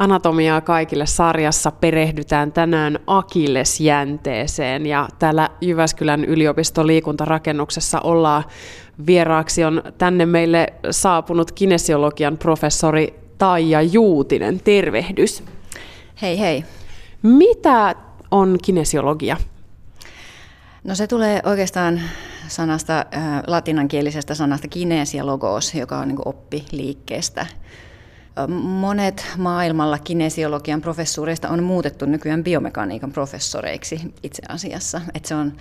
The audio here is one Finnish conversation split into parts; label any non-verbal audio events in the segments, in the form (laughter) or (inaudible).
Anatomiaa kaikille sarjassa perehdytään tänään akillesjänteeseen ja täällä Jyväskylän yliopiston liikuntarakennuksessa ollaan vieraaksi on tänne meille saapunut kinesiologian professori Taija Juutinen. Tervehdys. Hei hei. Mitä on kinesiologia? No se tulee oikeastaan sanasta, äh, latinankielisestä sanasta kinesiologos, joka on niin oppi liikkeestä. Monet maailmalla kinesiologian professuureista on muutettu nykyään biomekaniikan professoreiksi itse asiassa. Että se on,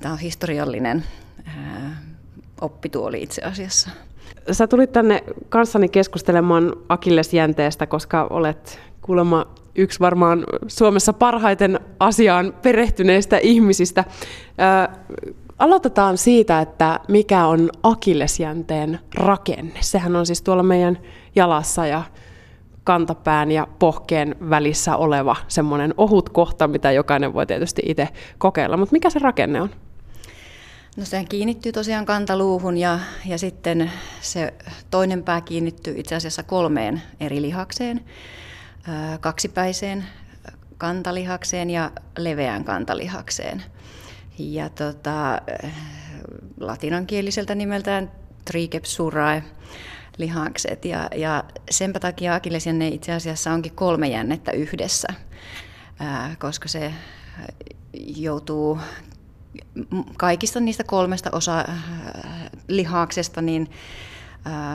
tämä on historiallinen oppituoli itse asiassa. Sä tulit tänne kanssani keskustelemaan akillesjänteestä, koska olet kuulemma yksi varmaan Suomessa parhaiten asiaan perehtyneistä ihmisistä. Ää, aloitetaan siitä, että mikä on akillesjänteen rakenne. Sehän on siis tuolla meidän jalassa ja kantapään ja pohkeen välissä oleva semmoinen ohut kohta, mitä jokainen voi tietysti itse kokeilla. Mutta mikä se rakenne on? No se kiinnittyy tosiaan kantaluuhun ja, ja sitten se toinen pää kiinnittyy itse asiassa kolmeen eri lihakseen. Kaksipäiseen kantalihakseen ja leveään kantalihakseen. Ja tota, latinankieliseltä nimeltään triceps surae lihakset. Ja, ja senpä takia akillesjänne itse asiassa onkin kolme jännettä yhdessä, ää, koska se joutuu kaikista niistä kolmesta osa lihaksesta niin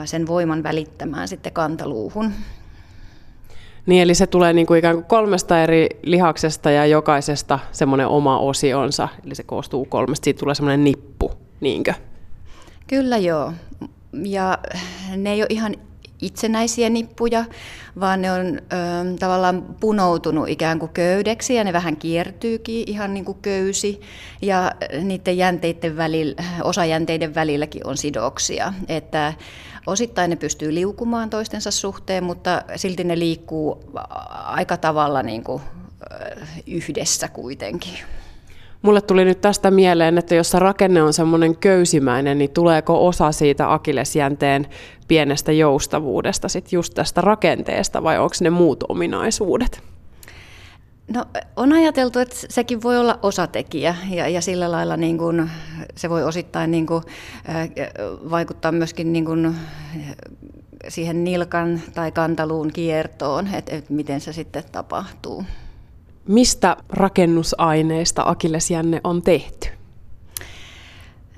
sen voiman välittämään sitten kantaluuhun. Niin, eli se tulee niin kuin ikään kuin kolmesta eri lihaksesta ja jokaisesta semmoinen oma osionsa, eli se koostuu kolmesta, siitä tulee semmoinen nippu, niinkö? Kyllä joo, ja ne ei ole ihan itsenäisiä nippuja, vaan ne on ö, tavallaan punoutunut ikään kuin köydeksi ja ne vähän kiertyykin ihan niin kuin köysi ja niiden jänteiden välillä, osajänteiden välilläkin on sidoksia, että osittain ne pystyy liukumaan toistensa suhteen, mutta silti ne liikkuu aika tavalla niin kuin yhdessä kuitenkin. Mulle tuli nyt tästä mieleen, että jos rakenne on semmoinen köysimäinen, niin tuleeko osa siitä akillesjänteen pienestä joustavuudesta sit just tästä rakenteesta vai onko ne muut ominaisuudet? No on ajateltu, että sekin voi olla osatekijä ja, ja sillä lailla niin kuin, se voi osittain niin kuin, vaikuttaa myöskin niin kuin, siihen nilkan tai kantaluun kiertoon, että, että miten se sitten tapahtuu. Mistä rakennusaineista akillesjänne on tehty?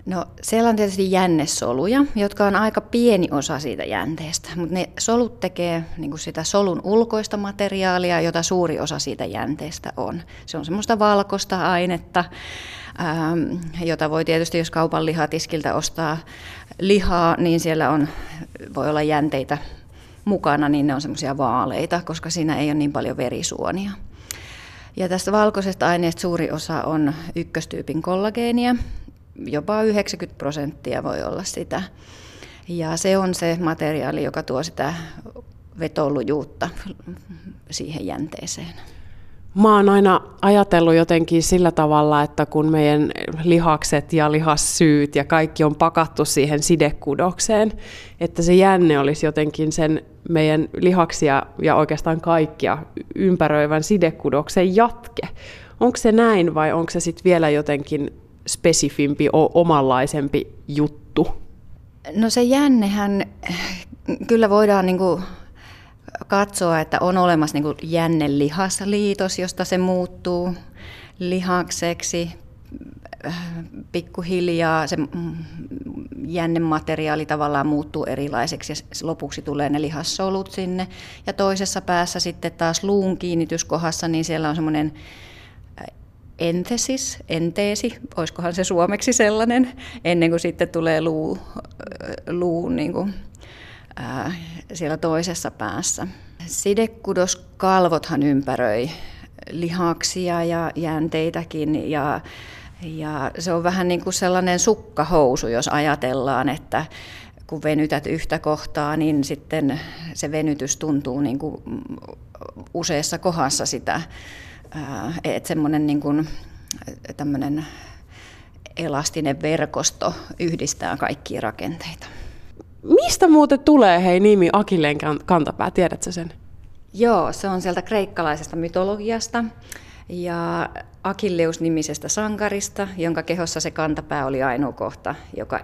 No siellä on tietysti jännesoluja, jotka on aika pieni osa siitä jänteestä, mutta ne solut tekee niin sitä solun ulkoista materiaalia, jota suuri osa siitä jänteestä on. Se on semmoista valkoista ainetta, ähm, jota voi tietysti, jos kaupan lihatiskiltä ostaa lihaa, niin siellä on, voi olla jänteitä mukana, niin ne on semmoisia vaaleita, koska siinä ei ole niin paljon verisuonia. Ja tästä valkoisesta aineesta suuri osa on ykköstyypin kollageenia, jopa 90 prosenttia voi olla sitä. Ja se on se materiaali, joka tuo sitä vetolujuutta siihen jänteeseen. Mä oon aina ajatellut jotenkin sillä tavalla, että kun meidän lihakset ja lihassyyt ja kaikki on pakattu siihen sidekudokseen, että se jänne olisi jotenkin sen meidän lihaksia ja oikeastaan kaikkia ympäröivän sidekudoksen jatke. Onko se näin vai onko se sitten vielä jotenkin spesifimpi, omanlaisempi juttu? No se jännehän kyllä voidaan niinku katsoa, että on olemassa niin jännelihasliitos, josta se muuttuu lihakseksi pikkuhiljaa se jännemateriaali tavallaan muuttuu erilaiseksi ja lopuksi tulee ne lihassolut sinne. Ja toisessa päässä sitten taas luun kiinnityskohdassa, niin siellä on semmoinen entesis, enteesi, olisikohan se suomeksi sellainen, ennen kuin sitten tulee luu, luu niin kuin, siellä toisessa päässä. Sidekudoskalvothan ympäröi lihaksia ja jänteitäkin ja, ja se on vähän niin kuin sellainen sukkahousu, jos ajatellaan, että kun venytät yhtä kohtaa, niin sitten se venytys tuntuu niin kuin useassa kohdassa sitä, että semmoinen niin kuin, elastinen verkosto yhdistää kaikkia rakenteita. Mistä muuten tulee hei nimi Akilleen kantapää, tiedätkö sen? Joo, se on sieltä kreikkalaisesta mytologiasta ja Akilleus-nimisestä sankarista, jonka kehossa se kantapää oli ainoa kohta, joka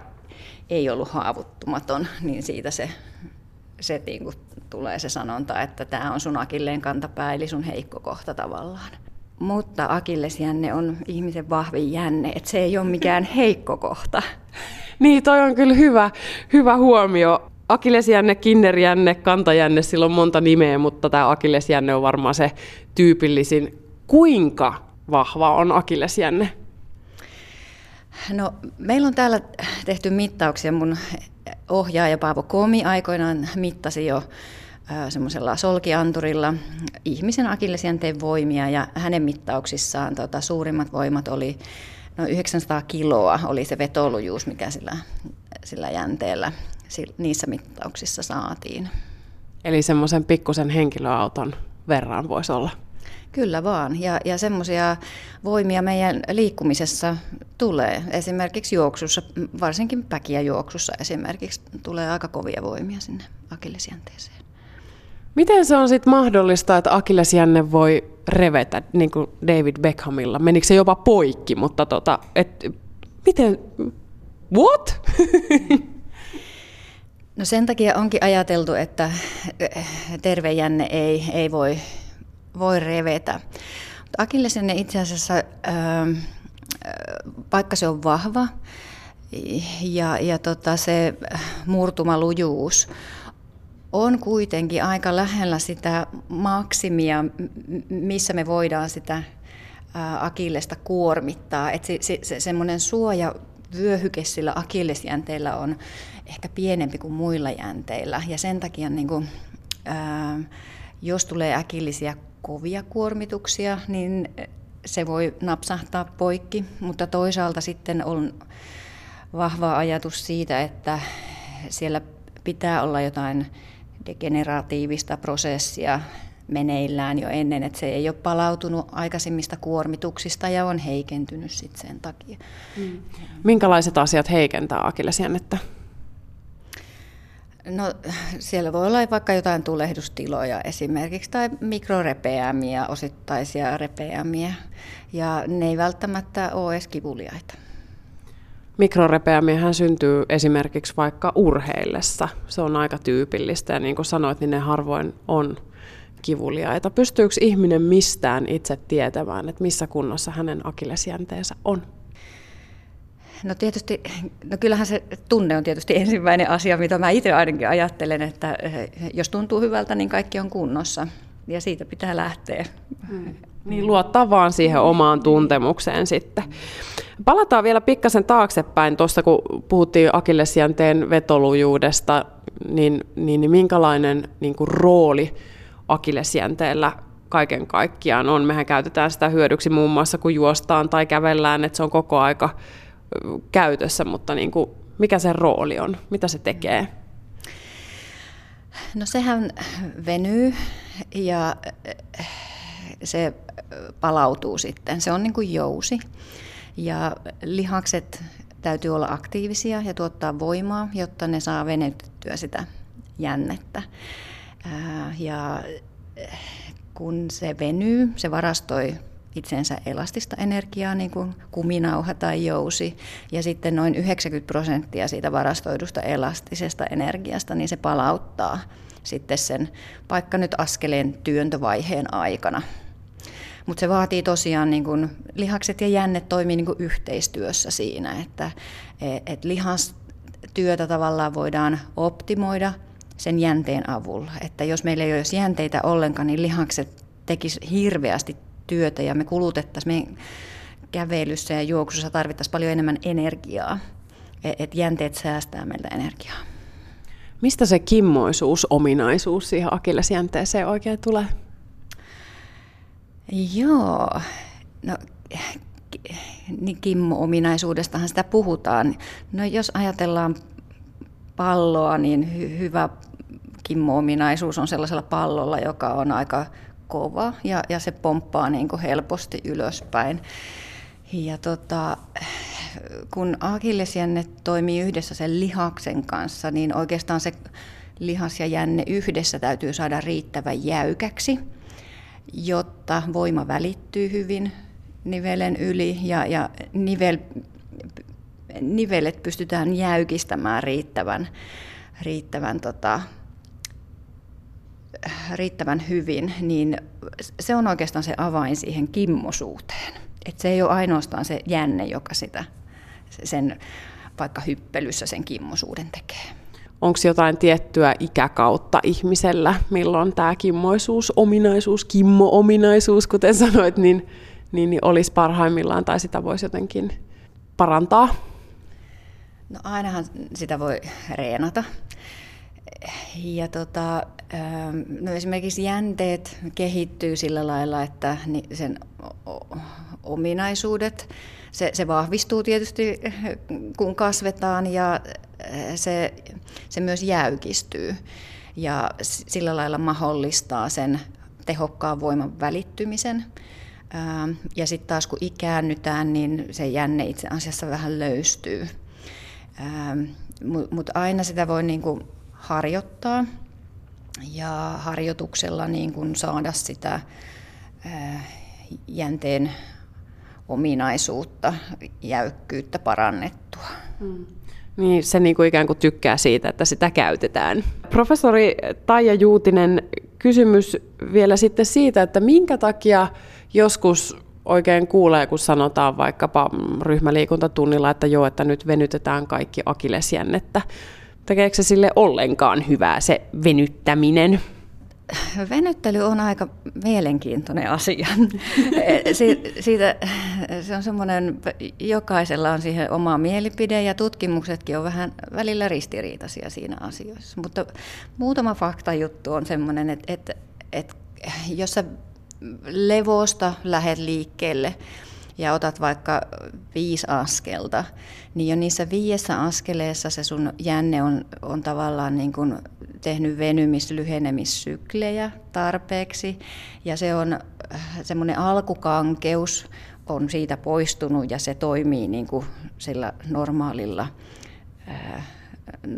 ei ollut haavuttumaton, niin siitä se, se niin tulee se sanonta, että tämä on sun akilleen kantapää, eli sun heikko kohta tavallaan. Mutta akillesjänne on ihmisen vahvin jänne, että se ei ole mikään heikko kohta. Niin, toi on kyllä hyvä, hyvä huomio. Akillesjänne, kinnerjänne, kantajänne, sillä on monta nimeä, mutta tämä akillesjänne on varmaan se tyypillisin. Kuinka vahva on akillesjänne? No, meillä on täällä tehty mittauksia. Mun ohjaaja Paavo Komi aikoinaan mittasi jo semmoisella solkianturilla ihmisen akillesjänteen voimia ja hänen mittauksissaan tota, suurimmat voimat oli no 900 kiloa oli se vetolujuus, mikä sillä, sillä jänteellä niissä mittauksissa saatiin. Eli semmoisen pikkusen henkilöauton verran voisi olla. Kyllä vaan. Ja, ja semmoisia voimia meidän liikkumisessa tulee. Esimerkiksi juoksussa, varsinkin päkiä juoksussa esimerkiksi, tulee aika kovia voimia sinne akillesjänteeseen. Miten se on sitten mahdollista, että akillesjänne voi revetä, niin kuin David Beckhamilla? Menikö se jopa poikki, mutta tota, et, miten, what? (laughs) No sen takia onkin ajateltu, että terve jänne ei, ei voi, voi revetä. Akillesjänne itse asiassa, ähm, vaikka se on vahva ja, ja tota, se murtumalujuus on kuitenkin aika lähellä sitä maksimia, missä me voidaan sitä akillesta kuormittaa. Et se, se, se, semmoinen suoja vyöhyke sillä akillesjänteellä on ehkä pienempi kuin muilla jänteillä. Ja sen takia, niin kuin, ää, jos tulee äkillisiä kovia kuormituksia, niin se voi napsahtaa poikki, mutta toisaalta sitten on vahva ajatus siitä, että siellä pitää olla jotain degeneratiivista prosessia meneillään jo ennen, että se ei ole palautunut aikaisemmista kuormituksista ja on heikentynyt sitten sen takia. Mm. Minkälaiset asiat heikentää akillesjännettä? No siellä voi olla vaikka jotain tulehdustiloja esimerkiksi tai mikrorepeämiä, osittaisia repeämiä ja ne ei välttämättä ole edes kivuliaita. Mikrorepeämiähän syntyy esimerkiksi vaikka urheillessa. Se on aika tyypillistä ja niin kuin sanoit, niin ne harvoin on kivuliaita. Pystyykö ihminen mistään itse tietämään, että missä kunnossa hänen akillesjänteensä on? No tietysti, no kyllähän se tunne on tietysti ensimmäinen asia, mitä mä itse ainakin ajattelen, että eh, jos tuntuu hyvältä, niin kaikki on kunnossa ja siitä pitää lähteä. Hmm. Niin luottaa vaan siihen omaan tuntemukseen sitten. Palataan vielä pikkasen taaksepäin tuossa, kun puhuttiin akillesjänteen vetolujuudesta, niin, niin, niin minkälainen niin kuin rooli akillesjänteellä kaiken kaikkiaan on. Mehän käytetään sitä hyödyksi muun muassa, kun juostaan tai kävellään, että se on koko aika käytössä, mutta niin kuin, mikä se rooli on, mitä se tekee? No sehän venyy ja se palautuu sitten. Se on niin kuin jousi ja lihakset täytyy olla aktiivisia ja tuottaa voimaa, jotta ne saa venytettyä sitä jännettä. Ja kun se venyy, se varastoi itsensä elastista energiaa, niin kuin kuminauha tai jousi, ja sitten noin 90 prosenttia siitä varastoidusta elastisesta energiasta, niin se palauttaa sitten sen vaikka nyt askeleen työntövaiheen aikana. Mutta se vaatii tosiaan, niin kun, lihakset ja jännet toimii niin yhteistyössä siinä, että et lihastyötä tavallaan voidaan optimoida sen jänteen avulla. Että jos meillä ei olisi jänteitä ollenkaan, niin lihakset tekisivät hirveästi työtä ja me kulutettaisiin kävelyssä ja juoksussa tarvittaisiin paljon enemmän energiaa. E, että jänteet säästää meiltä energiaa. Mistä se kimmoisuus, ominaisuus siihen akillesjänteeseen oikein tulee? Joo, no niin kimmo-ominaisuudestahan sitä puhutaan. No jos ajatellaan palloa, niin hy- hyvä kimmo-ominaisuus on sellaisella pallolla, joka on aika kova ja, ja se pomppaa niin kuin helposti ylöspäin. Ja tota, kun akillesjänne toimii yhdessä sen lihaksen kanssa, niin oikeastaan se lihas ja jänne yhdessä täytyy saada riittävän jäykäksi, jotta voima välittyy hyvin nivelen yli ja, ja nivel, nivelet pystytään jäykistämään riittävän, riittävän, tota, riittävän hyvin, niin se on oikeastaan se avain siihen kimmosuuteen. Et se ei ole ainoastaan se jänne, joka sitä, sen vaikka hyppelyssä sen kimmosuuden tekee. Onko jotain tiettyä ikäkautta ihmisellä, milloin tämä kimmoisuus, ominaisuus, kimmo-ominaisuus, kuten sanoit, niin, niin, niin olisi parhaimmillaan tai sitä voisi jotenkin parantaa? No ainahan sitä voi reenata. Ja tota, ähm, no esimerkiksi jänteet kehittyy sillä lailla, että sen ominaisuudet, se, se vahvistuu tietysti kun kasvetaan ja äh, se, se myös jäykistyy ja sillä lailla mahdollistaa sen tehokkaan voiman välittymisen. Ähm, ja sitten taas kun ikäännytään, niin se jänne itse asiassa vähän löystyy. Ähm, Mutta aina sitä voi niinku harjoittaa ja harjoituksella niin kuin saada sitä jänteen ominaisuutta, jäykkyyttä parannettua. Mm. Niin, se niin kuin ikään kuin tykkää siitä, että sitä käytetään. Professori Taija Juutinen, kysymys vielä sitten siitä, että minkä takia joskus oikein kuulee, kun sanotaan vaikkapa ryhmäliikuntatunnilla, että joo, että nyt venytetään kaikki akilesjännettä. Tekeekö se sille ollenkaan hyvää se venyttäminen? Venyttely on aika mielenkiintoinen asia. Siitä, se on semmoinen, jokaisella on siihen oma mielipide ja tutkimuksetkin on vähän välillä ristiriitaisia siinä asioissa. Mutta muutama faktajuttu on semmoinen, että, että, että jos sä levosta lähet liikkeelle, ja otat vaikka viisi askelta, niin jo niissä viidessä askeleessa se sun jänne on, on tavallaan niin kuin tehnyt venymis- lyhenemissyklejä tarpeeksi ja se on äh, semmoinen alkukankeus on siitä poistunut ja se toimii niin kuin sillä normaalilla äh,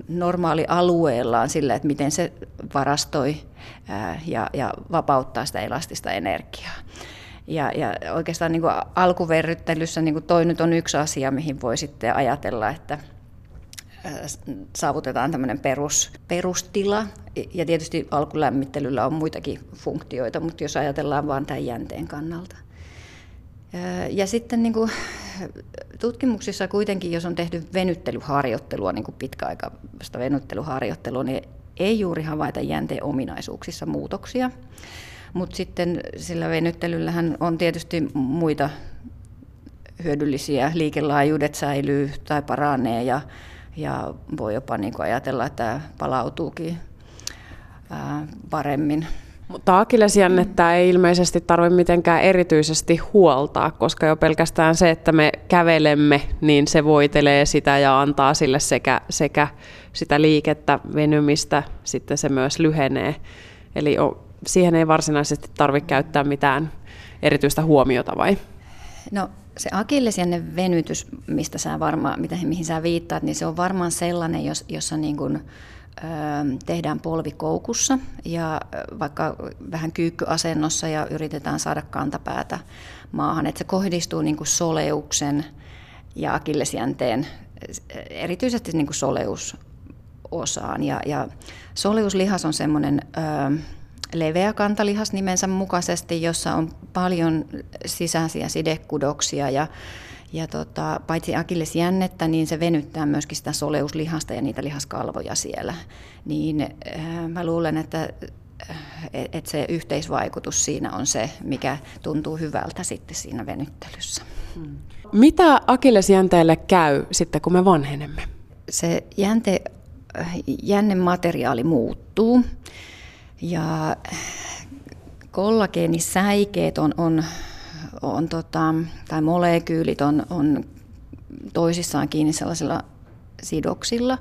normaalialueellaan sillä, että miten se varastoi äh, ja, ja vapauttaa sitä elastista energiaa. Ja, ja oikeastaan niin kuin alkuverryttelyssä niin kuin toi nyt on yksi asia, mihin voi sitten ajatella, että saavutetaan tämmöinen perus, perustila. Ja tietysti alkulämmittelyllä on muitakin funktioita, mutta jos ajatellaan vain tämän jänteen kannalta. Ja sitten niin kuin tutkimuksissa kuitenkin, jos on tehty venyttelyharjoittelua, niin kuin pitkäaikaista venyttelyharjoittelua, niin ei juuri havaita jänteen ominaisuuksissa muutoksia. Mutta sitten sillä venyttelyllähän on tietysti muita hyödyllisiä, liikelaajuudet säilyy tai paranee ja, ja voi jopa niin ajatella, että palautuukin ää, paremmin. Mutta akillesjännettä ei ilmeisesti tarvitse mitenkään erityisesti huoltaa, koska jo pelkästään se, että me kävelemme, niin se voitelee sitä ja antaa sille sekä, sekä sitä liikettä, venymistä, sitten se myös lyhenee. Eli siihen ei varsinaisesti tarvitse käyttää mitään erityistä huomiota vai? No se akillesjänne venytys, mistä sä varmaan, mitä, mihin sä viittaat, niin se on varmaan sellainen, jossa niin kuin, tehdään polvikoukussa ja vaikka vähän kyykkyasennossa ja yritetään saada kantapäätä maahan. Että se kohdistuu niin kuin soleuksen ja akillesjänteen, erityisesti niin kuin soleusosaan. Ja, ja soleuslihas on semmoinen... leveä kantalihas nimensä mukaisesti, jossa on paljon sisäisiä sidekudoksia ja ja tota, paitsi akillesjännettä, niin se venyttää myöskin sitä soleuslihasta ja niitä lihaskalvoja siellä. Niin äh, mä luulen, että äh, et se yhteisvaikutus siinä on se, mikä tuntuu hyvältä sitten siinä venyttelyssä. Hmm. Mitä akillesjänteelle käy sitten, kun me vanhenemme? Se jänte, jännemateriaali muuttuu. Ja kollageenisäikeet on, on, on tota, tai molekyylit on, on toisissaan kiinni sellaisilla sidoksilla.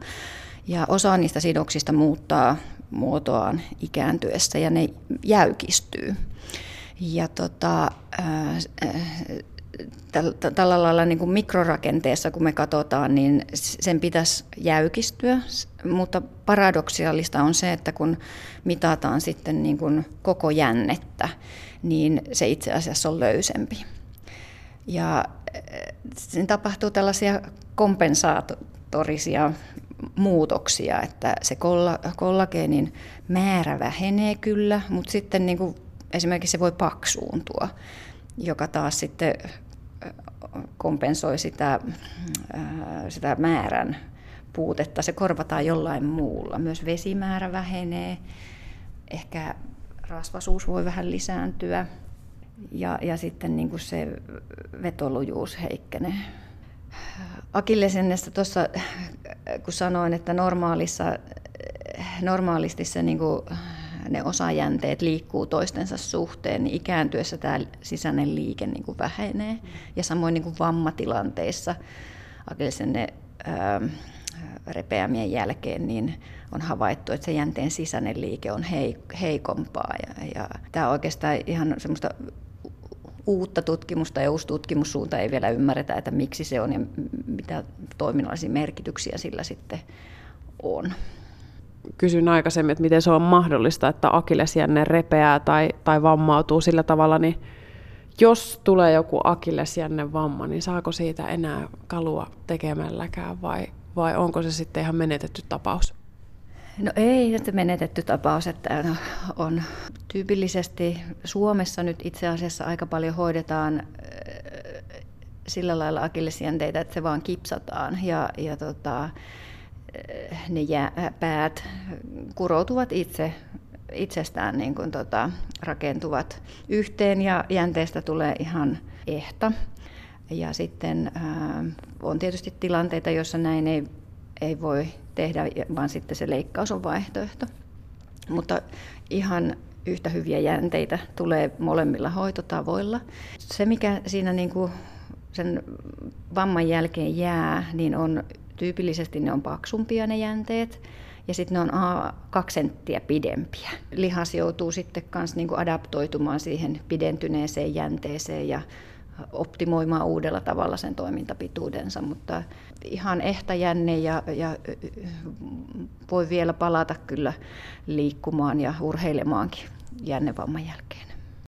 Ja osa niistä sidoksista muuttaa muotoaan ikääntyessä ja ne jäykistyy. Ja tota, tällä lailla niin kuin mikrorakenteessa, kun me katsotaan, niin sen pitäisi jäykistyä, mutta paradoksiaalista on se, että kun mitataan sitten niin kuin koko jännettä, niin se itse asiassa on löysempi. Ja siinä tapahtuu tällaisia kompensaatorisia muutoksia, että se kollageenin määrä vähenee kyllä, mutta sitten niin kuin esimerkiksi se voi paksuuntua, joka taas sitten kompensoi sitä, sitä määrän puutetta. Se korvataan jollain muulla. Myös vesimäärä vähenee, ehkä rasvasuus voi vähän lisääntyä ja, ja sitten niin kuin se vetolujuus heikkenee. Akillesennesta tuossa, kun sanoin, että normaalissa, normaalisti se niin kuin ne osajänteet liikkuu toistensa suhteen, niin ikääntyessä tämä sisäinen liike niin kuin vähenee. Ja samoin niin kuin vammatilanteissa akillesenne repeämien jälkeen niin on havaittu, että se jänteen sisäinen liike on heikompaa. Ja, ja tämä on oikeastaan ihan semmoista uutta tutkimusta ja uusi tutkimussuunta ei vielä ymmärretä, että miksi se on ja mitä toiminnallisia merkityksiä sillä sitten on. Kysyin aikaisemmin, että miten se on mahdollista, että akillesjänne repeää tai, tai vammautuu sillä tavalla, niin jos tulee joku akillesjänne vamma, niin saako siitä enää kalua tekemälläkään vai, vai onko se sitten ihan menetetty tapaus? No ei että menetetty tapaus, että on tyypillisesti Suomessa nyt itse asiassa aika paljon hoidetaan äh, sillä lailla akillesjänteitä, että se vaan kipsataan ja, ja tota, ne jää, päät kuroutuvat itse itsestään niin kuin tota, rakentuvat yhteen ja jänteestä tulee ihan ehta. Ja sitten ää, on tietysti tilanteita, joissa näin ei, ei voi tehdä, vaan sitten se leikkaus on vaihtoehto. Mutta ihan yhtä hyviä jänteitä tulee molemmilla hoitotavoilla. Se, mikä siinä niin kuin sen vamman jälkeen jää, niin on tyypillisesti ne on paksumpia ne jänteet ja sitten ne on kaksi senttiä pidempiä. Lihas joutuu sitten myös niin adaptoitumaan siihen pidentyneeseen jänteeseen ja optimoimaan uudella tavalla sen toimintapituudensa, mutta ihan ehtä jänne ja, ja voi vielä palata kyllä liikkumaan ja urheilemaankin jännevamman jälkeen.